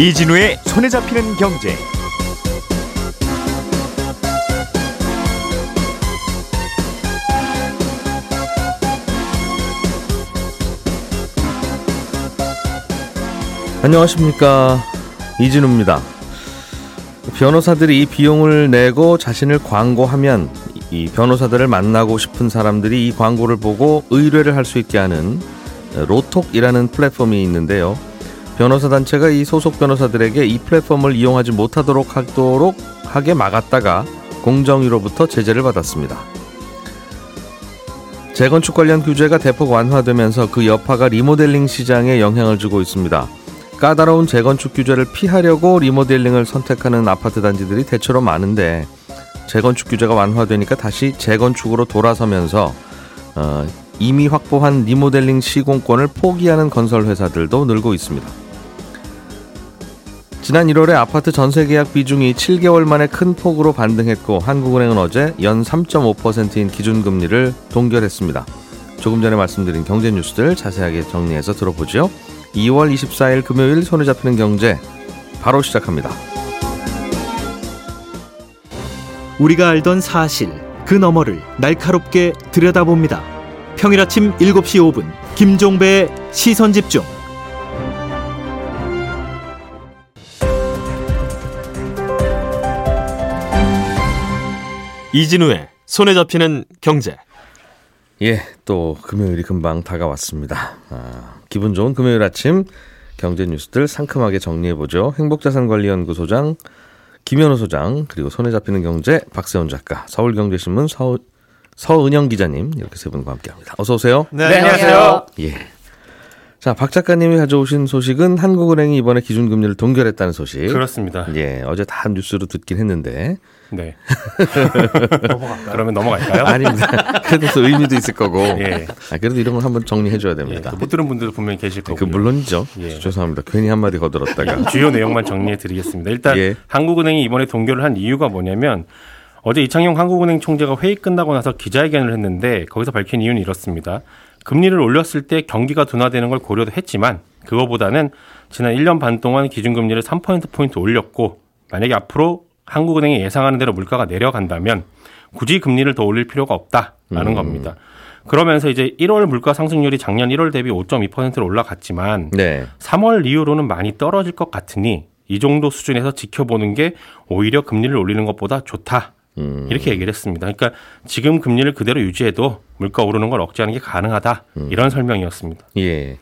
이진우의 손에 잡히는 경제. 안녕하십니까 이진우입니다. 변호사들이 비용을 내고 자신을 광고하면 이 변호사들을 만나고 싶은 사람들이 이 광고를 보고 의뢰를 할 수 있게 하는 로톡이라는 플랫폼이 있는데요. 변호사 단체가 이 소속 변호사들에게 이 플랫폼을 이용하지 못하도록 하도록 하게 막았다가 공정위로부터 제재를 받았습니다. 재건축 관련 규제가 대폭 완화되면서 그 여파가 리모델링 시장에 영향을 주고 있습니다. 까다로운 재건축 규제를 피하려고 리모델링을 선택하는 아파트 단지들이 대체로 많은데 재건축 규제가 완화되니까 다시 재건축으로 돌아서면서 어, 이미 확보한 리모델링 시공권을 포기하는 건설 회사들도 늘고 있습니다. 지난 1월에 아파트 전세 계약 비중이 7개월 만에 큰 폭으로 반등했고 한국은행은 어제 연 3.5%인 기준금리를 동결했습니다. 조금 전에 말씀드린 경제 뉴스들 자세하게 정리해서 들어보죠. 2월 24일 금요일 손에 잡히는 경제 바로 시작합니다. 우리가 알던 사실 그 너머를 날카롭게 들여다봅니다. 평일 아침 7시 5분 김종배의 시선 집중. 이진우의 손에 잡히는 경제. 예, 또 금요일이 금방 다가왔습니다. 아, 기분 좋은 금요일 아침 경제 뉴스들 상큼하게 정리해 보죠. 행복자산관리연구소장 김현우 소장 그리고 손에 잡히는 경제 박세훈 작가 서울경제신문 서, 서은영 기자님 이렇게 세 분과 함께합니다. 어서 오세요. 네, 안녕하세요. 예. 자, 박 작가님이 가져오신 소식은 한국은행이 이번에 기준금리를 동결했다는 소식. 그렇습니다. 예, 어제 다 뉴스로 듣긴 했는데. 네. 그러면 넘어갈까요? 아닙니다. 그래도 또 의미도 있을 거고. 예. 아, 그래도 이런 건 한번 정리해줘야 예, 됩니다. 못 들은 분들도 분명히 계실 그 거고요. 물론이죠. 예. 죄송합니다. 괜히 한마디 거들었다가. 주요 내용만 정리해 드리겠습니다. 일단 예. 한국은행이 이번에 동결을 한 이유가 뭐냐면 어제 이창용 한국은행 총재가 회의 끝나고 나서 기자회견을 했는데 거기서 밝힌 이유는 이렇습니다. 금리를 올렸을 때 경기가 둔화되는 걸 고려도 했지만 그거보다는 지난 1년 반 동안 기준금리를 3%포인트 올렸고 만약에 앞으로 한국은행이 예상하는 대로 물가가 내려간다면 굳이 금리를 더 올릴 필요가 없다라는 음. 겁니다. 그러면서 이제 1월 물가 상승률이 작년 1월 대비 5.2%로 올라갔지만 네. 3월 이후로는 많이 떨어질 것 같으니 이 정도 수준에서 지켜보는 게 오히려 금리를 올리는 것보다 좋다. 음. 이렇게 얘기를 했습니다. 그러니까 지금 금리를 그대로 유지해도 물가 오르는 걸 억제하는 게 가능하다. 음. 이런 설명이었습니다. 예.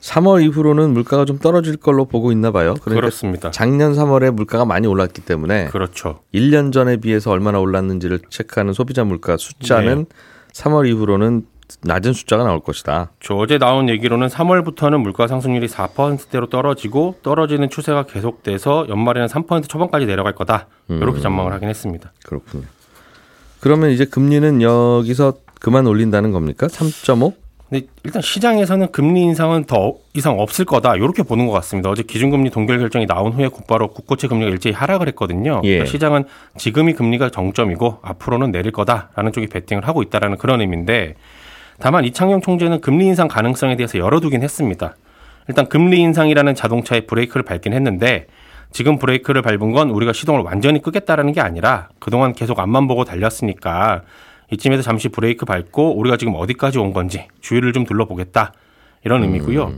3월 이후로는 물가가 좀 떨어질 걸로 보고 있나 봐요. 그러니까 그렇습니다. 작년 3월에 물가가 많이 올랐기 때문에 그렇죠. 1년 전에 비해서 얼마나 올랐는지를 체크하는 소비자 물가 숫자는 네. 3월 이후로는 낮은 숫자가 나올 것이다. 저 어제 나온 얘기로는 3월부터는 물가 상승률이 4%대로 떨어지고 떨어지는 추세가 계속돼서 연말에는 3% 초반까지 내려갈 거다. 음. 이렇게 전망을 하긴 했습니다. 그렇군요. 그러면 이제 금리는 여기서 그만 올린다는 겁니까? 3.5? 근데 일단 시장에서는 금리 인상은 더 이상 없을 거다 이렇게 보는 것 같습니다. 어제 기준금리 동결 결정이 나온 후에 곧바로 국고채 금리가 일제히 하락을 했거든요. 예. 그러니까 시장은 지금이 금리가 정점이고 앞으로는 내릴 거다라는 쪽이 베팅을 하고 있다라는 그런 의미인데 다만 이창용 총재는 금리 인상 가능성에 대해서 열어두긴 했습니다. 일단 금리 인상이라는 자동차의 브레이크를 밟긴 했는데 지금 브레이크를 밟은 건 우리가 시동을 완전히 끄겠다라는 게 아니라 그동안 계속 앞만 보고 달렸으니까 이쯤에서 잠시 브레이크 밟고 우리가 지금 어디까지 온 건지 주위를 좀 둘러보겠다 이런 의미고요.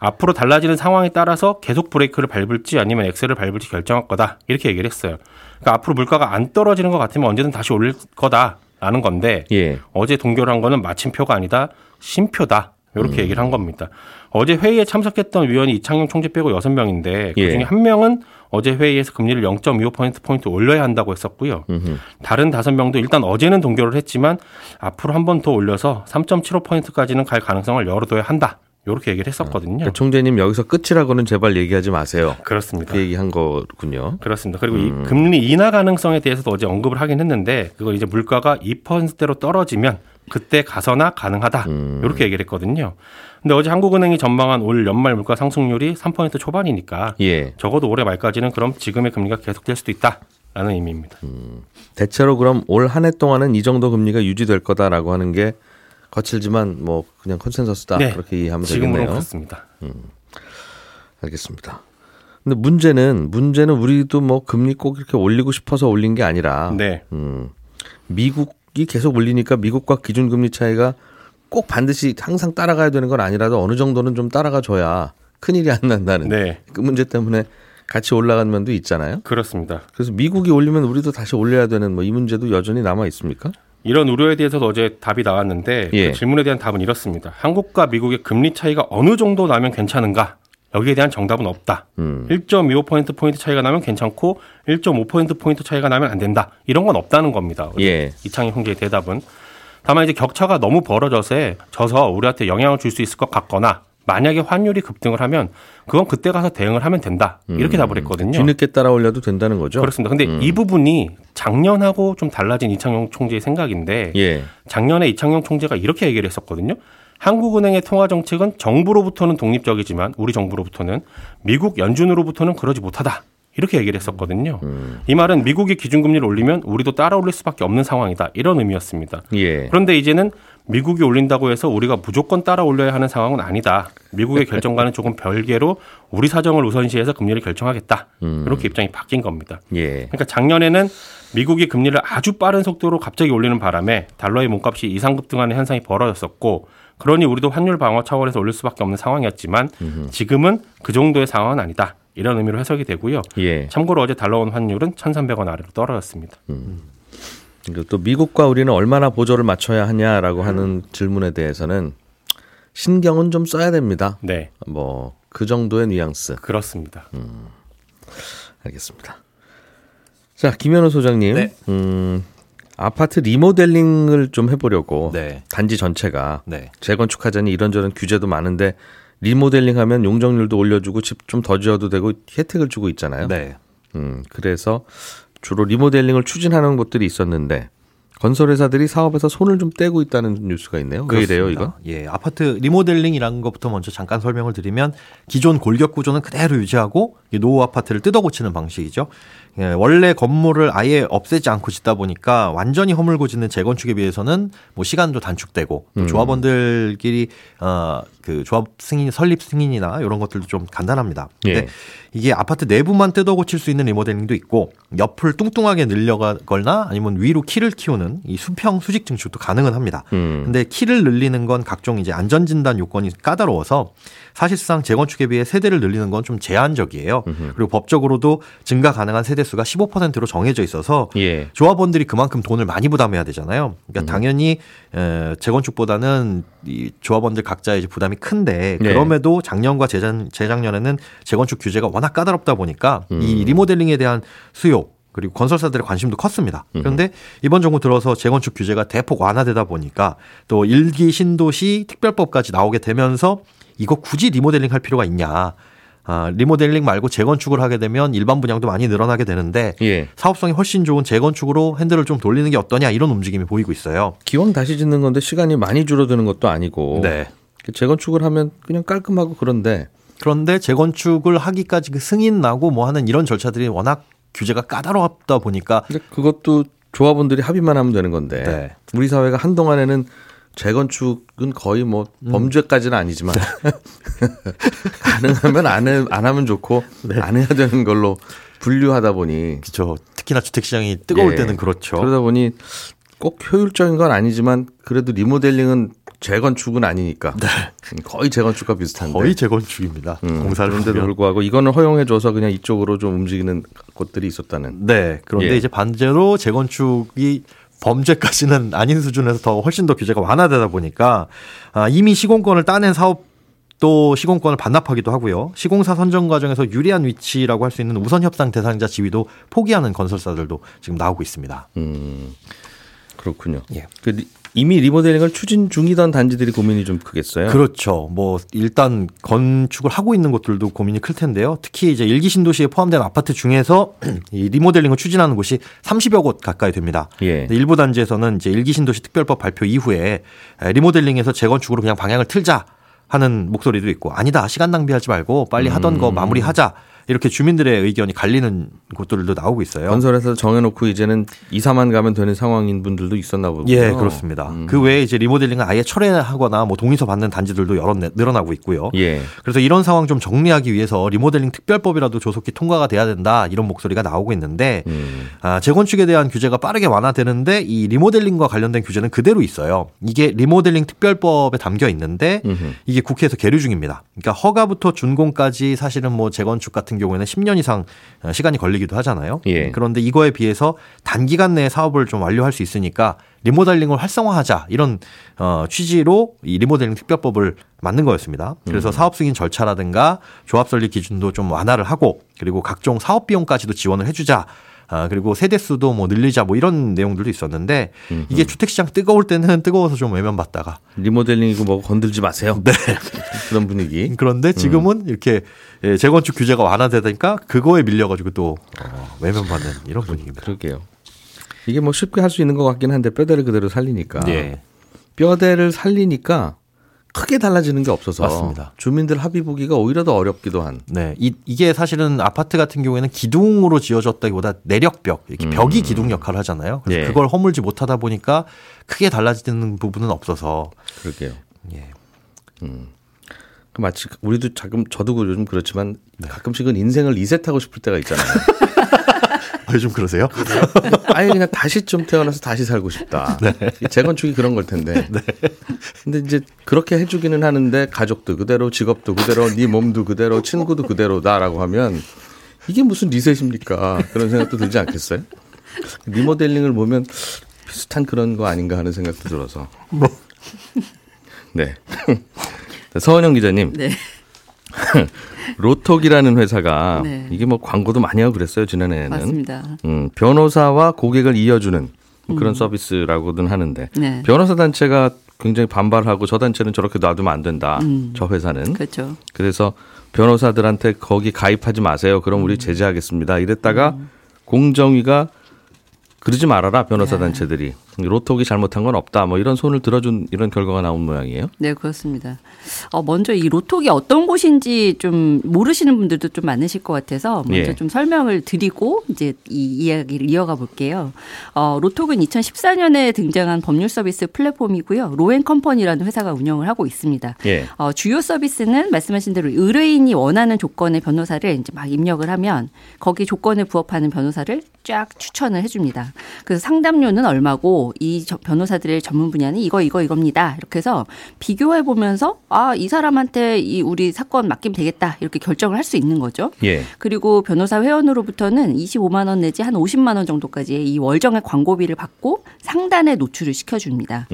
앞으로 달라지는 상황에 따라서 계속 브레이크를 밟을지 아니면 엑셀을 밟을지 결정할 거다 이렇게 얘기를 했어요. 그러니까 앞으로 물가가 안 떨어지는 것 같으면 언제든 다시 올릴 거다 라는 건데 예. 어제 동결한 거는 마침표가 아니다 심표다 이렇게 음. 얘기를 한 겁니다. 어제 회의에 참석했던 위원이 이창용 총재 빼고 6명인데 예. 그중에 한 명은 어제 회의에서 금리를 0.25%포인트 올려야 한다고 했었고요. 음흠. 다른 다섯 명도 일단 어제는 동결을 했지만 앞으로 한 번 더 올려서 3.75%까지는 갈 가능성을 열어둬야 한다. 이렇게 얘기를 했었거든요. 그러니까 총재님 여기서 끝이라고는 제발 얘기하지 마세요. 그렇습니다. 그 얘기한 거군요. 그렇습니다. 그리고 음. 이 금리 인하 가능성에 대해서도 어제 언급을 하긴 했는데 그거 이제 물가가 2%대로 떨어지면 그때 가서나 가능하다. 음. 이렇게 얘기를 했거든요. 근데 어제 한국은행이 전망한 올 연말 물가 상승률이 3% 초반이니까 예. 적어도 올해 말까지는 그럼 지금의 금리가 계속될 수도 있다 라는 의미입니다. 대체로 그럼 올 한 해 동안은 이 정도 금리가 유지될 거다라고 하는 게 거칠지만 뭐 그냥 컨센서스다 네. 그렇게 이해하면 지금으로 되겠네요. 그렇습니다. 알겠습니다. 근데 문제는 문제는 우리도 뭐 금리 꼭 이렇게 올리고 싶어서 올린 게 아니라 네. 음, 미국이 계속 올리니까 미국과 기준금리 차이가 꼭 반드시 항상 따라가야 되는 건 아니라도 어느 정도는 좀 따라가 줘야 큰 일이 안 난다는 네. 그 문제 때문에 같이 올라간 면도 있잖아요. 그렇습니다. 그래서 미국이 올리면 우리도 다시 올려야 되는 뭐 이 문제도 여전히 남아 있습니까? 이런 우려에 대해서도 어제 답이 나왔는데 예. 그 질문에 대한 답은 이렇습니다. 한국과 미국의 금리 차이가 어느 정도 나면 괜찮은가? 여기에 대한 정답은 없다. 음. 1.25포인트 포인트 차이가 나면 괜찮고 1.5포인트 포인트 차이가 나면 안 된다. 이런 건 없다는 겁니다. 예. 이창희 총재의 대답은. 다만 이제 격차가 너무 벌어져서 져서 우리한테 영향을 줄 수 있을 것 같거나 만약에 환율이 급등을 하면 그건 그때 가서 대응을 하면 된다. 이렇게 답을 했거든요. 뒤늦게 따라 올려도 된다는 거죠. 그렇습니다. 근데 이 부분이 작년하고 좀 달라진 이창용 총재의 생각인데 예. 작년에 이창용 총재가 이렇게 얘기를 했었거든요. 한국은행의 통화 정책은 정부로부터는 독립적이지만 우리 정부로부터는 미국 연준으로부터는 그러지 못하다. 이렇게 얘기를 했었거든요. 이 말은 미국이 기준금리를 올리면 우리도 따라 올릴 수밖에 없는 상황이다. 이런 의미였습니다. 예. 그런데 이제는 미국이 올린다고 해서 우리가 무조건 따라 올려야 하는 상황은 아니다. 미국의 결정과는 조금 별개로 우리 사정을 우선시해서 금리를 결정하겠다. 이렇게 입장이 바뀐 겁니다. 예. 그러니까 작년에는 미국이 금리를 아주 빠른 속도로 갑자기 올리는 바람에 달러의 몸값이 이상 급등하는 현상이 벌어졌었고 그러니 우리도 환율 방어 차원에서 올릴 수밖에 없는 상황이었지만 지금은 그 정도의 상황은 아니다. 이런 의미로 해석이 되고요. 예. 참고로 어제 달러 원 환율은 1,300원 아래로 떨어졌습니다. 그리고 또 미국과 우리는 얼마나 보조를 맞춰야 하냐라고 하는 질문에 대해서는 신경은 좀 써야 됩니다. 네, 뭐 그 정도의 뉘앙스. 그렇습니다. 알겠습니다. 자, 김현우 소장님. 네. 음, 아파트 리모델링을 좀 해보려고 네. 단지 전체가 네. 재건축하자니 이런저런 규제도 많은데 리모델링 하면 용적률도 올려주고 집 좀 더 지어도 되고 혜택을 주고 있잖아요. 네. 음, 그래서 주로 리모델링을 추진하는 곳들이 있었는데 건설회사들이 사업에서 손을 좀 떼고 있다는 뉴스가 있네요. 왜 이래요, 이거? 그렇습니다. 예, 아파트 리모델링이라는 것부터 먼저 잠깐 설명을 드리면 기존 골격 구조는 그대로 유지하고 이 노후 아파트를 뜯어 고치는 방식이죠. 예, 원래 건물을 아예 없애지 않고 짓다 보니까 완전히 허물고 짓는 재건축에 비해서는 뭐 시간도 단축되고 또 조합원들끼리 어그 조합 승인 설립 승인이나 이런 것들도 좀 간단합니다. 근데 예. 이게 아파트 내부만 뜯어 고칠 수 있는 리모델링도 있고 옆을 뚱뚱하게 늘려가거나 아니면 위로 키를 키우는 이 수평 수직 증축도 가능은 합니다. 음. 근데 키를 늘리는 건 각종 이제 안전 진단 요건이 까다로워서 사실상 재건축에 비해 세대를 늘리는 건 좀 제한적이에요. 그리고 법적으로도 증가 가능한 세대 수가 15%로 정해져 있어서 예. 조합원들이 그만큼 돈을 많이 부담해야 되잖아요. 그러니까 당연히 에, 재건축보다는 이 조합원들 각자의 이제 부담이 큰데 네. 그럼에도 작년과 재작, 재작년에는 재건축 규제가 워낙 까다롭다 보니까 이 리모델링에 대한 수요 그리고 건설사들의 관심도 컸습니다. 그런데 이번 정부 들어서 재건축 규제가 대폭 완화되다 보니까 또 일기 신도시 특별법까지 나오게 되면서 이거 굳이 리모델링 할 필요가 있냐. 아, 리모델링 말고 재건축을 하게 되면 일반 분양도 많이 늘어나게 되는데 예. 사업성이 훨씬 좋은 재건축으로 핸들을 좀 돌리는 게 어떠냐 이런 움직임이 보이고 있어요. 기왕 다시 짓는 건데 시간이 많이 줄어드는 것도 아니고 네. 재건축을 하면 그냥 깔끔하고 그런데 그런데 재건축을 하기까지 그 승인 나고 뭐 하는 이런 절차들이 워낙 규제가 까다롭다 보니까 그것도 조합원들이 합의만 하면 되는 건데 네. 우리 사회가 한동안에는 재건축은 거의 뭐 범죄까지는 아니지만 가능하면 안, 해, 안 하면 좋고 안 해야 되는 걸로 분류하다 보니 그렇죠. 특히나 주택 시장이 뜨거울 예. 때는 그렇죠. 그러다 보니 꼭 효율적인 건 아니지만 그래도 리모델링은 재건축은 아니니까 거의 재건축과 비슷한데 거의 재건축입니다. 음, 공사를 그런데도 보면. 불구하고 이거는 허용해줘서 그냥 이쪽으로 좀 움직이는 곳들이 있었다는 네. 그런데 예. 이제 반대로 재건축이 범죄까지는 아닌 수준에서 더 훨씬 더 규제가 완화되다 보니까 아, 이미 시공권을 따낸 사업 또 시공권을 반납하기도 하고요. 시공사 선정 과정에서 유리한 위치라고 할 수 있는 우선 협상 대상자 지위도 포기하는 건설사들도 지금 나오고 있습니다. 음, 그렇군요. 예. 그 리- 이미 리모델링을 추진 중이던 단지들이 고민이 좀 크겠어요. 그렇죠. 뭐 일단 건축을 하고 있는 곳들도 고민이 클 텐데요. 특히 이제 일기 신도시에 포함된 아파트 중에서 이 리모델링을 추진하는 곳이 30여 곳 가까이 됩니다. 예. 일부 단지에서는 이제 일기 신도시 특별법 발표 이후에 리모델링에서 재건축으로 그냥 방향을 틀자 하는 목소리도 있고 아니다 시간 낭비하지 말고 빨리 하던 거 마무리하자 이렇게 주민들의 의견이 갈리는 곳들도 나오고 있어요. 건설에서 정해놓고 이제는 2, 4만 가면 되는 상황인 분들도 있었나 보군요. 예, 그렇습니다. 음. 그 외에 이제 리모델링을 아예 철회하거나 뭐 동의서 받는 단지들도 여러 내- 늘어나고 있고요. 예. 그래서 이런 상황 좀 정리하기 위해서 리모델링 특별법이라도 조속히 통과가 돼야 된다 이런 목소리가 나오고 있는데 음. 아, 재건축에 대한 규제가 빠르게 완화되는데 이 리모델링과 관련된 규제는 그대로 있어요. 이게 리모델링 특별법에 담겨 있는데 음흠. 이게 국회에서 계류 중입니다. 그러니까 허가부터 준공까지 사실은 뭐 재건축 같은 경우에는 10년 이상 어, 시간이 걸리기도 하잖아요. 예. 그런데 이거에 비해서 단기간 내에 사업을 좀 완료할 수 있으니까 리모델링을 활성화하자 이런 어, 취지로 이 리모델링 특별법을 만든 거였습니다. 그래서 음. 사업 승인 절차라든가 조합 설립 기준도 좀 완화를 하고 그리고 각종 사업 비용까지도 지원을 해주자. 아, 그리고 세대 수도 뭐 늘리자 뭐 이런 내용들도 있었는데 이게 주택 시장 뜨거울 때는 뜨거워서 좀 외면받다가 리모델링이고 뭐 건들지 마세요. 네. 그런 분위기. 그런데 지금은 이렇게 예, 재건축 규제가 완화되니까 그거에 밀려 가지고 또 어, 외면받는 이런 분위기입니다. 그러게요. 이게 뭐 쉽게 할 수 있는 것 같긴 한데 뼈대를 그대로 살리니까. 예. 뼈대를 살리니까 크게 달라지는 게 없어서 맞습니다. 주민들 합의 보기가 오히려 더 어렵기도 한. 네, 이, 이게 사실은 아파트 같은 경우에는 기둥으로 지어졌다기보다 내력벽, 이렇게 벽이 기둥 역할을 하잖아요. 그래서 예. 그걸 허물지 못하다 보니까 크게 달라지는 부분은 없어서 그러게요. 예. 그 마치 우리도 가끔 저도 요즘 그렇지만 네. 가끔씩은 인생을 리셋하고 싶을 때가 있잖아요. 아, 요즘 그러세요? 아예 그냥 다시 좀 태어나서 다시 살고 싶다. 네. 이 재건축이 그런 걸 텐데. 근데 이제 그렇게 해주기는 하는데 가족도 그대로, 직업도 그대로, 네 몸도 그대로, 친구도 그대로다라고 하면 이게 무슨 리셋입니까? 그런 생각도 들지 않겠어요? 리모델링을 보면 비슷한 그런 거 아닌가 하는 생각도 들어서. 네. 서은영 기자님. 네. 로톡이라는 회사가 네. 이게 뭐 광고도 많이 하고 그랬어요 지난해에는. 맞습니다. 음, 변호사와 고객을 이어주는 뭐 음. 그런 서비스라고든 하는데 네. 변호사 단체가 굉장히 반발하고 저 단체는 저렇게 놔두면 안 된다. 음. 저 회사는 그렇죠. 그래서 변호사들한테 거기 가입하지 마세요. 그럼 음. 우리 제재하겠습니다. 이랬다가 공정위가 그러지 말아라 변호사 네. 단체들이 로톡이 잘못한 건 없다. 뭐 이런 손을 들어준 이런 결과가 나온 모양이에요. 네, 그렇습니다. 어, 먼저 이 로톡이 어떤 곳인지 좀 모르시는 분들도 좀 많으실 것 같아서 먼저 예. 좀 설명을 드리고 이제 이 이야기를 이어가 볼게요. 어, 로톡은 2014년에 등장한 법률 서비스 플랫폼이고요. 로앤컴퍼니라는 회사가 운영을 하고 있습니다. 예. 어, 주요 서비스는 말씀하신 대로 의뢰인이 원하는 조건의 변호사를 이제 막 입력을 하면 거기 조건에 부합하는 변호사를 쫙 추천을 해줍니다. 그래서 상담료는 얼마고 이 저- 변호사들의 전문 분야는 이거 이거 이겁니다. 이렇게 해서 비교해 보면서 아 이 사람한테 이 우리 사건 맡기면 되겠다 이렇게 결정을 할 수 있는 거죠. 예. 그리고 변호사 회원으로부터는 25만 원 내지 한 50만 원 정도까지의 이 월정의 광고비를 받고 상단에 노출을 시켜줍니다.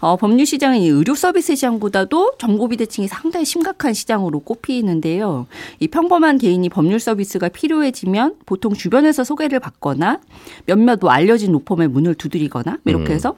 어, 법률 시장은 이 의료 서비스 시장보다도 정보비 대칭이 상당히 심각한 시장으로 꼽히는데요. 이 평범한 개인이 법률 서비스가 필요해지면 보통 주변에서 소개를 받거나 몇몇 뭐 알려진 로펌의 문을 두드리거나 이렇게 해서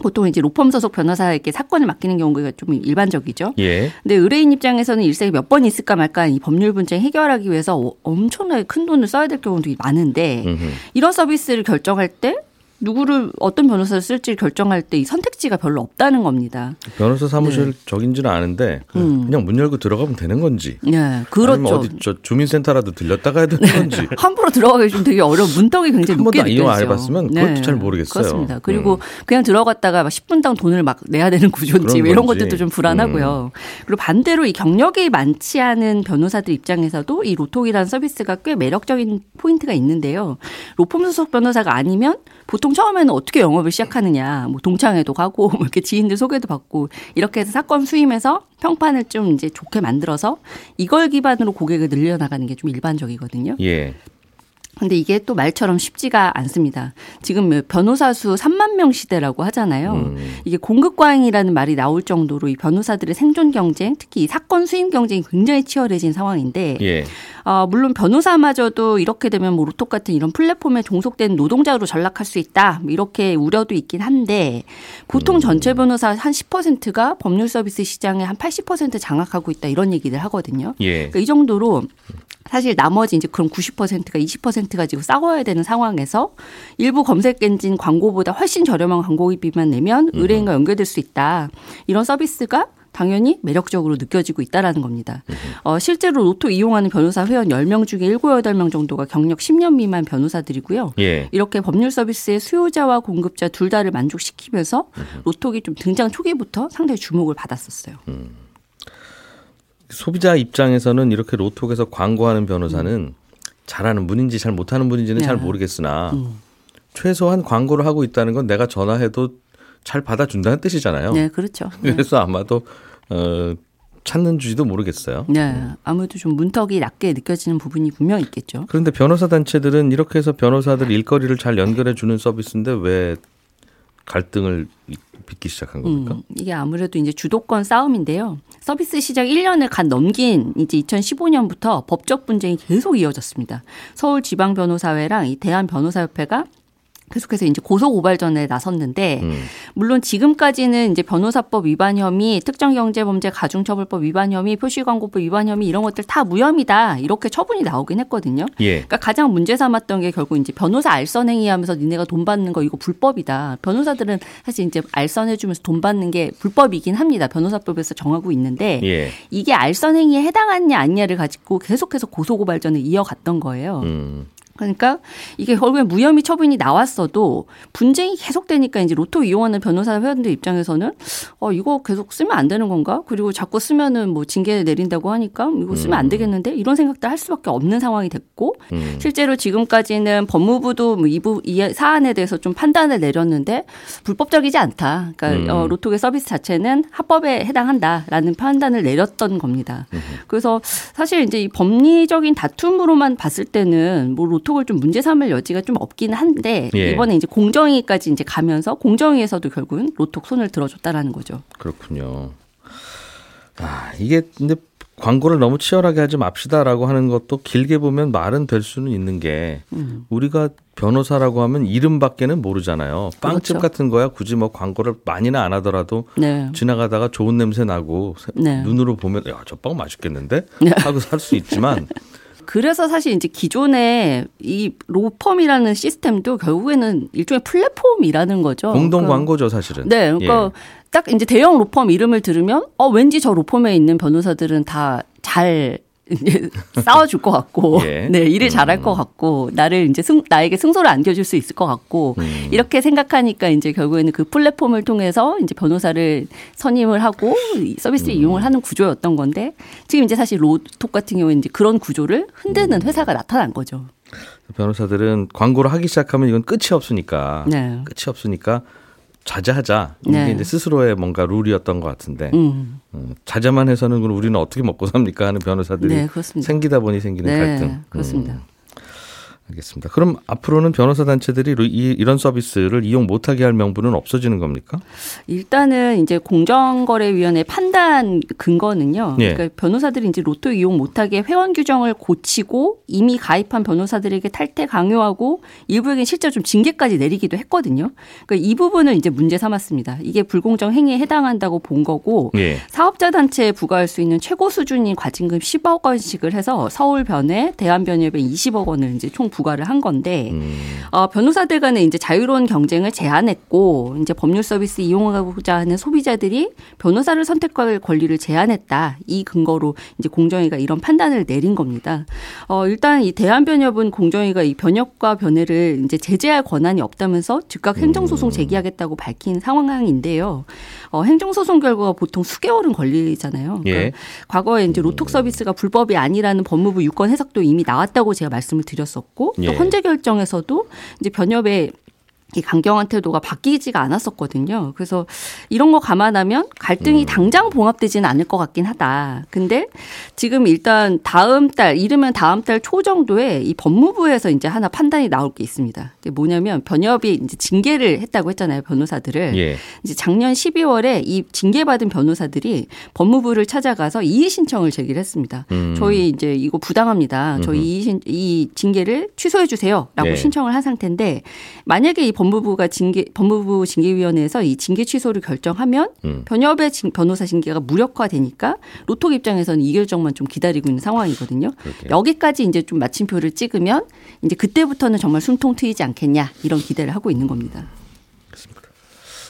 보통 이제 로펌 소속 변호사에게 사건을 맡기는 경우가 좀 일반적이죠. 예. 근데 의뢰인 입장에서는 일생에 몇 번 있을까 말까 이 법률 분쟁 해결하기 위해서 어- 엄청나게 큰 돈을 써야 될 경우도 많은데 음흠. 이런 서비스를 결정할 때 누구를 어떤 변호사를 쓸지 결정할 때 이 선택지가 별로 없다는 겁니다. 변호사 사무실 적인지는 아는데 네. 음. 그냥 문 열고 들어가면 되는 건지. 네, 아니면 그렇죠. 어디 저 주민센터라도 들렸다가 해야 되는 건지. 함부로 들어가기 좀 되게 어려운 문턱이 굉장히 한 높게 번도 이용 안. 해봤으면 그것도 잘 모르겠어요. 그렇습니다. 그리고 음. 그냥 들어갔다가 막 10분당 돈을 막 내야 되는 구조인지 이런 건지. 음. 것들도 좀 불안하고요. 그리고 반대로 이 경력이 많지 않은 변호사들 입장에서도 이 로톡이라는 서비스가 꽤 매력적인 포인트가 있는데요. 로펌 소속 변호사가 아니면 보통 처음에는 어떻게 영업을 시작하느냐, 뭐 동창회도 가고 뭐 이렇게 지인들 소개도 받고 이렇게 해서 사건 수임해서 평판을 좀 이제 좋게 만들어서 이걸 기반으로 고객을 늘려나가는 게 좀 일반적이거든요. 예. 근데 이게 또 말처럼 쉽지가 않습니다. 지금 변호사 수 3만 명 시대라고 하잖아요. 음. 이게 공급 과잉이라는 말이 나올 정도로 이 변호사들의 생존 경쟁, 특히 이 사건 수임 경쟁이 굉장히 치열해진 상황인데, 예. 어, 물론 변호사마저도 이렇게 되면 뭐 로톡 같은 이런 플랫폼에 종속된 노동자로 전락할 수 있다. 뭐 이렇게 우려도 있긴 한데, 보통 전체 변호사 한 10%가 법률 서비스 시장에 한80% 장악하고 있다. 이런 얘기들 하거든요. 예. 그러니까 이 정도로 사실 나머지 이제 그럼 90%가 20% 가 지고 싸워야 되는 상황에서 일부 검색 엔진 광고보다 훨씬 저렴한 광고비만 내면 의뢰인과 연결될 수 있다. 이런 서비스가 당연히 매력적으로 느껴지고 있다라는 겁니다. 어, 실제로 로또 이용하는 변호사 회원 10명 중에 7, 8명 정도가 경력 10년 미만 변호사들이고요. 예. 이렇게 법률 서비스의 수요자와 공급자 둘 다를 만족시키면서 로톡이 좀 등장 초기부터 상당히 주목을 받았었어요. 소비자 입장에서는 이렇게 로톡에서 광고하는 변호사는 잘하는 분인지 잘 못하는 분인지는 네. 잘 모르겠으나 최소한 광고를 하고 있다는 건 내가 전화해도 잘 받아준다는 뜻이잖아요. 네, 그렇죠. 네. 그래서 아마도 어, 찾는 주지도 모르겠어요. 네, 아무래도 좀 문턱이 낮게 느껴지는 부분이 분명 있겠죠. 그런데 변호사 단체들은 이렇게 해서 변호사들 일거리를 잘 연결해 주는 서비스인데 왜 갈등을 빚기 시작한 겁니까? 음, 이게 아무래도 이제 주도권 싸움인데요. 서비스 시작 1년을 간 넘긴 이제 2015년부터 법적 분쟁이 계속 이어졌습니다. 서울지방변호사회랑 이 대한변호사협회가 계속해서 이제 고소 고발전에 나섰는데 음. 물론 지금까지는 이제 변호사법 위반 혐의, 특정 경제범죄 가중처벌법 위반 혐의, 표시광고법 위반 혐의 이런 것들 다 무혐의다 이렇게 처분이 나오긴 했거든요. 예. 그러니까 가장 문제 삼았던 게 결국 이제 변호사 알선 행위하면서 니네가 돈 받는 거 이거 불법이다. 변호사들은 사실 이제 알선 해주면서 돈 받는 게 불법이긴 합니다. 변호사법에서 정하고 있는데 예. 이게 알선 행위에 해당하냐 아니냐를 가지고 계속해서 고소 고발전을 이어갔던 거예요. 음. 그러니까 이게 결국엔 무혐의 처분이 나왔어도 분쟁이 계속되니까 이제 로또 이용하는 변호사 회원들 입장에서는 어 이거 계속 쓰면 안 되는 건가? 그리고 자꾸 쓰면은 뭐 징계 내린다고 하니까 이거 쓰면 안 되겠는데 이런 생각들 할 수밖에 없는 상황이 됐고 음. 실제로 지금까지는 법무부도 뭐 이부 이 사안에 대해서 좀 판단을 내렸는데 불법적이지 않다. 그러니까 음. 어, 로톡의 서비스 자체는 합법에 해당한다라는 판단을 내렸던 겁니다. 그래서 사실 이제 이 법리적인 다툼으로만 봤을 때는 뭐 로톡 을 좀 문제 삼을 여지가 좀 없긴 한데 예. 이번에 이제 공정위까지 이제 가면서 공정위에서도 결국은 로톡 손을 들어줬다라는 거죠. 그렇군요. 아, 이게 근데 광고를 너무 치열하게 하지 맙시다라고 하는 것도 길게 보면 말은 될 수는 있는 게 음. 우리가 변호사라고 하면 이름밖에는 모르잖아요. 빵집 그렇죠. 같은 거야 굳이 뭐 광고를 많이는 안 하더라도 네. 지나가다가 좋은 냄새 나고 세- 네. 눈으로 보면 야 저 빵 맛있겠는데 네. 하고 살 수 있지만 그래서 사실 이제 기존의 이 로펌이라는 시스템도 결국에는 일종의 플랫폼이라는 거죠. 공동 그러니까 광고죠 사실은. 네, 그러니까 딱 이제 대형 로펌 이름을 들으면 어 왠지 저 로펌에 있는 변호사들은 다 잘 싸워줄 것 같고, 예. 네 일을 잘할 것 같고, 나를 이제 승 나에게 승소를 안겨줄 수 있을 것 같고 음. 이렇게 생각하니까 이제 결국에는 그 플랫폼을 통해서 이제 변호사를 선임을 하고 이 서비스를 음. 이용을 하는 구조였던 건데 지금 이제 사실 로톡 같은 경우에 이제 그런 구조를 흔드는 음. 회사가 나타난 거죠. 변호사들은 광고를 하기 시작하면 이건 끝이 없으니까 네. 끝이 없으니까 자제하자 이게 네. 이제 스스로의 뭔가 룰이었던 것 같은데 음, 음, 자제만 해서는 그럼 우리는 어떻게 먹고 삽니까 하는 변호사들이 네. 생기다 보니 생기는 네, 갈등. 그렇습니다. 음, 알겠습니다. 그럼 앞으로는 변호사 단체들이 이- 이런 서비스를 이용 못하게 할 명분은 없어지는 겁니까? 일단은 이제 공정거래위원회 판단 근거는요. 예. 그러니까 변호사들이 이제 로또 이용 못하게 회원 규정을 고치고 이미 가입한 변호사들에게 탈퇴 강요하고 일부에게 실제 좀 징계까지 내리기도 했거든요. 그러니까 이 부분을 이제 문제 삼았습니다. 이게 불공정 행위에 해당한다고 본 거고 예. 사업자 단체에 부과할 수 있는 최고 수준인 과징금 10억 원씩을 해서 서울변회, 대한변협에 20억 원을 이제 총 부과를 한 건데 음, 어, 변호사들 간의 이제 자유로운 경쟁을 제한했고 이제 법률 서비스 이용하고자 하는 소비자들이 변호사를 선택할 권리를 제한했다. 이 근거로 이제 공정위가 이런 판단을 내린 겁니다. 어, 일단 이 대한변협은 공정위가 이 변협과 변회를 이제 제재할 권한이 없다면서 즉각 행정소송 제기하겠다고 밝힌 상황인데요. 어, 행정소송 결과가 보통 수개월은 걸리잖아요. 그러니까 예. 과거에 이제 로톡 서비스가 불법이 아니라는 법무부 유권 해석도 이미 나왔다고 제가 말씀을 드렸었고 또 예. 헌재 결정에서도 이제 변협의 이 강경한 태도가 바뀌지가 않았었거든요. 그래서 이런 거 감안하면 갈등이 당장 봉합되지는 않을 것 같긴 하다. 근데 지금 일단 다음 달, 이르면 다음 달 초 정도에 이 법무부에서 이제 하나 판단이 나올 게 있습니다. 이게 뭐냐면 변협이 이제 징계를 했다고 했잖아요. 변호사들을. 예. 이제 작년 12월에 이 징계받은 변호사들이 법무부를 찾아가서 이의 신청을 제기를 했습니다. 음. 저희 이제 이거 부당합니다. 저희 이, 신, 이 징계를 취소해 주세요라고 네. 신청을 한 상태인데 만약에 이 법무부가 징계 법무부 징계위원회에서 이 징계 취소를 결정하면 음. 변협의 징- 변호사 징계가 무력화되니까 로톡 입장에서는 이 결정만 좀 기다리고 있는 상황이거든요. 그렇게요. 여기까지 이제 좀 마침표를 찍으면 이제 그때부터는 정말 숨통 트이지 않겠냐 이런 기대를 하고 있는 겁니다.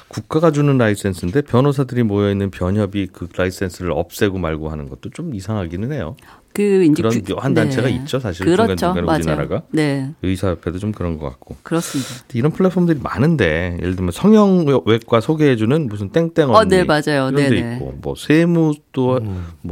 국가가 주는 라이센스인데 변호사들이 모여 있는 변협이 그 라이센스를 없애고 말고 하는 것도 좀 이상하기는 해요. 그 이제 그런 규- 한 단체가 있죠, 사실 그렇죠. 우리나라가. 네, 의사협회도 좀 그런 것 같고 그렇습니다. 이런 플랫폼들이 많은데 예를 들면 성형외과 소개해주는 무슨 땡땡 언니 어, 네, 맞아요. 이런 데 네네. 있고 뭐 세무 또뭐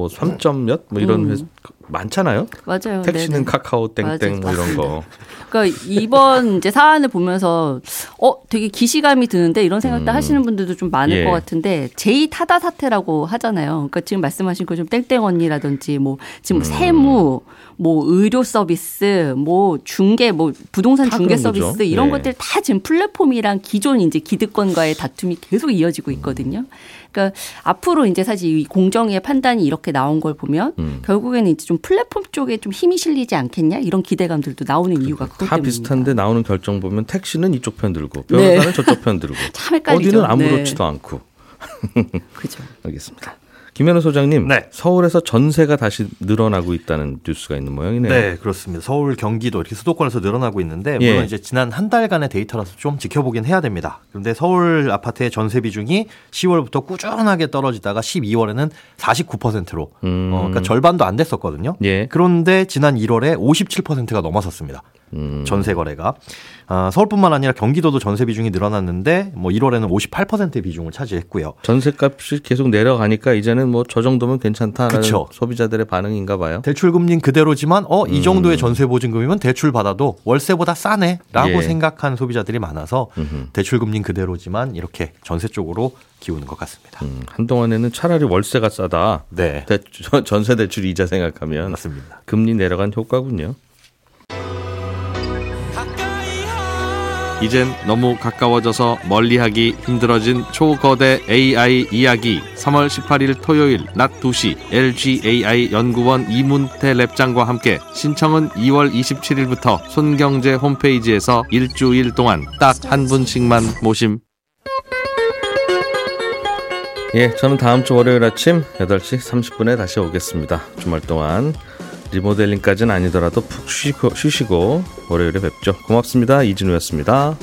3점 몇뭐 이런 음. 많잖아요. 맞아요. 택시는 네네. 카카오 땡땡. 뭐 이런 거. 그러니까 이번 이제 사안을 보면서 어 되게 기시감이 드는데 이런 생각도 음. 하시는 분들도 좀 많을 예. 것 같은데 제2 타다 사태라고 하잖아요. 그러니까 지금 말씀하신 거좀 땡땡 언니라든지 뭐 지금 음. 세무 뭐 의료 서비스 뭐 중개 뭐 부동산 다 중개 그런 거죠. 서비스 이런 네. 것들 다 지금 플랫폼이랑 기존 이제 기득권과의 다툼이 계속 이어지고 있거든요. 그러니까 앞으로 이제 사실 이 공정위의 판단이 이렇게 나온 걸 보면 음. 결국에는 이제 좀 플랫폼 쪽에 좀 힘이 실리지 않겠냐 이런 기대감들도 나오는 이유가 그것 다 때문입니다. 비슷한데 나오는 결정 보면 택시는 이쪽 편 들고 변호사는 네. 저쪽 편 들고. 어디는 아무렇지도 네. 않고 그죠. 알겠습니다. 김현우 소장님, 네. 서울에서 전세가 다시 늘어나고 있다는 뉴스가 있는 모양이네요. 네, 그렇습니다. 서울, 경기도 이렇게 수도권에서 늘어나고 있는데 예. 물론 이제 지난 한 달간의 데이터라서 좀 지켜보긴 해야 됩니다. 그런데 서울 아파트의 전세 비중이 10월부터 꾸준하게 떨어지다가 12월에는 49%로 음. 어, 그러니까 절반도 안 됐었거든요. 예. 그런데 지난 1월에 57%가 넘어섰습니다. 음. 전세 거래가 아, 서울뿐만 아니라 경기도도 전세 비중이 늘어났는데 뭐 1월에는 58%의 비중을 차지했고요. 전세값이 계속 내려가니까 이제는 뭐 저 정도면 괜찮다라는 그쵸. 소비자들의 반응인가 봐요. 대출 금리는 그대로지만 어이 음. 정도의 전세 보증금이면 대출 받아도 월세보다 싸네라고 예. 생각한 소비자들이 많아서 음흠. 대출 금리는 그대로지만 이렇게 전세 쪽으로 기우는 것 같습니다. 음, 한동안에는 차라리 월세가 싸다. 네, 대, 전세 대출 이자 생각하면 맞습니다. 금리 내려간 효과군요. 이젠 너무 가까워져서 멀리하기 힘들어진 초거대 AI 이야기 3월 18일 토요일 낮 2시 LGAI 연구원 이문태 랩장과 함께 신청은 2월 27일부터 손경제 홈페이지에서 일주일 동안 딱 한 분씩만 모심 예, 저는 다음 주 월요일 아침 8시 30분에 다시 오겠습니다. 주말 동안 리모델링까지는 아니더라도 푹 쉬고, 쉬시고 월요일에 뵙죠. 고맙습니다. 이진우였습니다.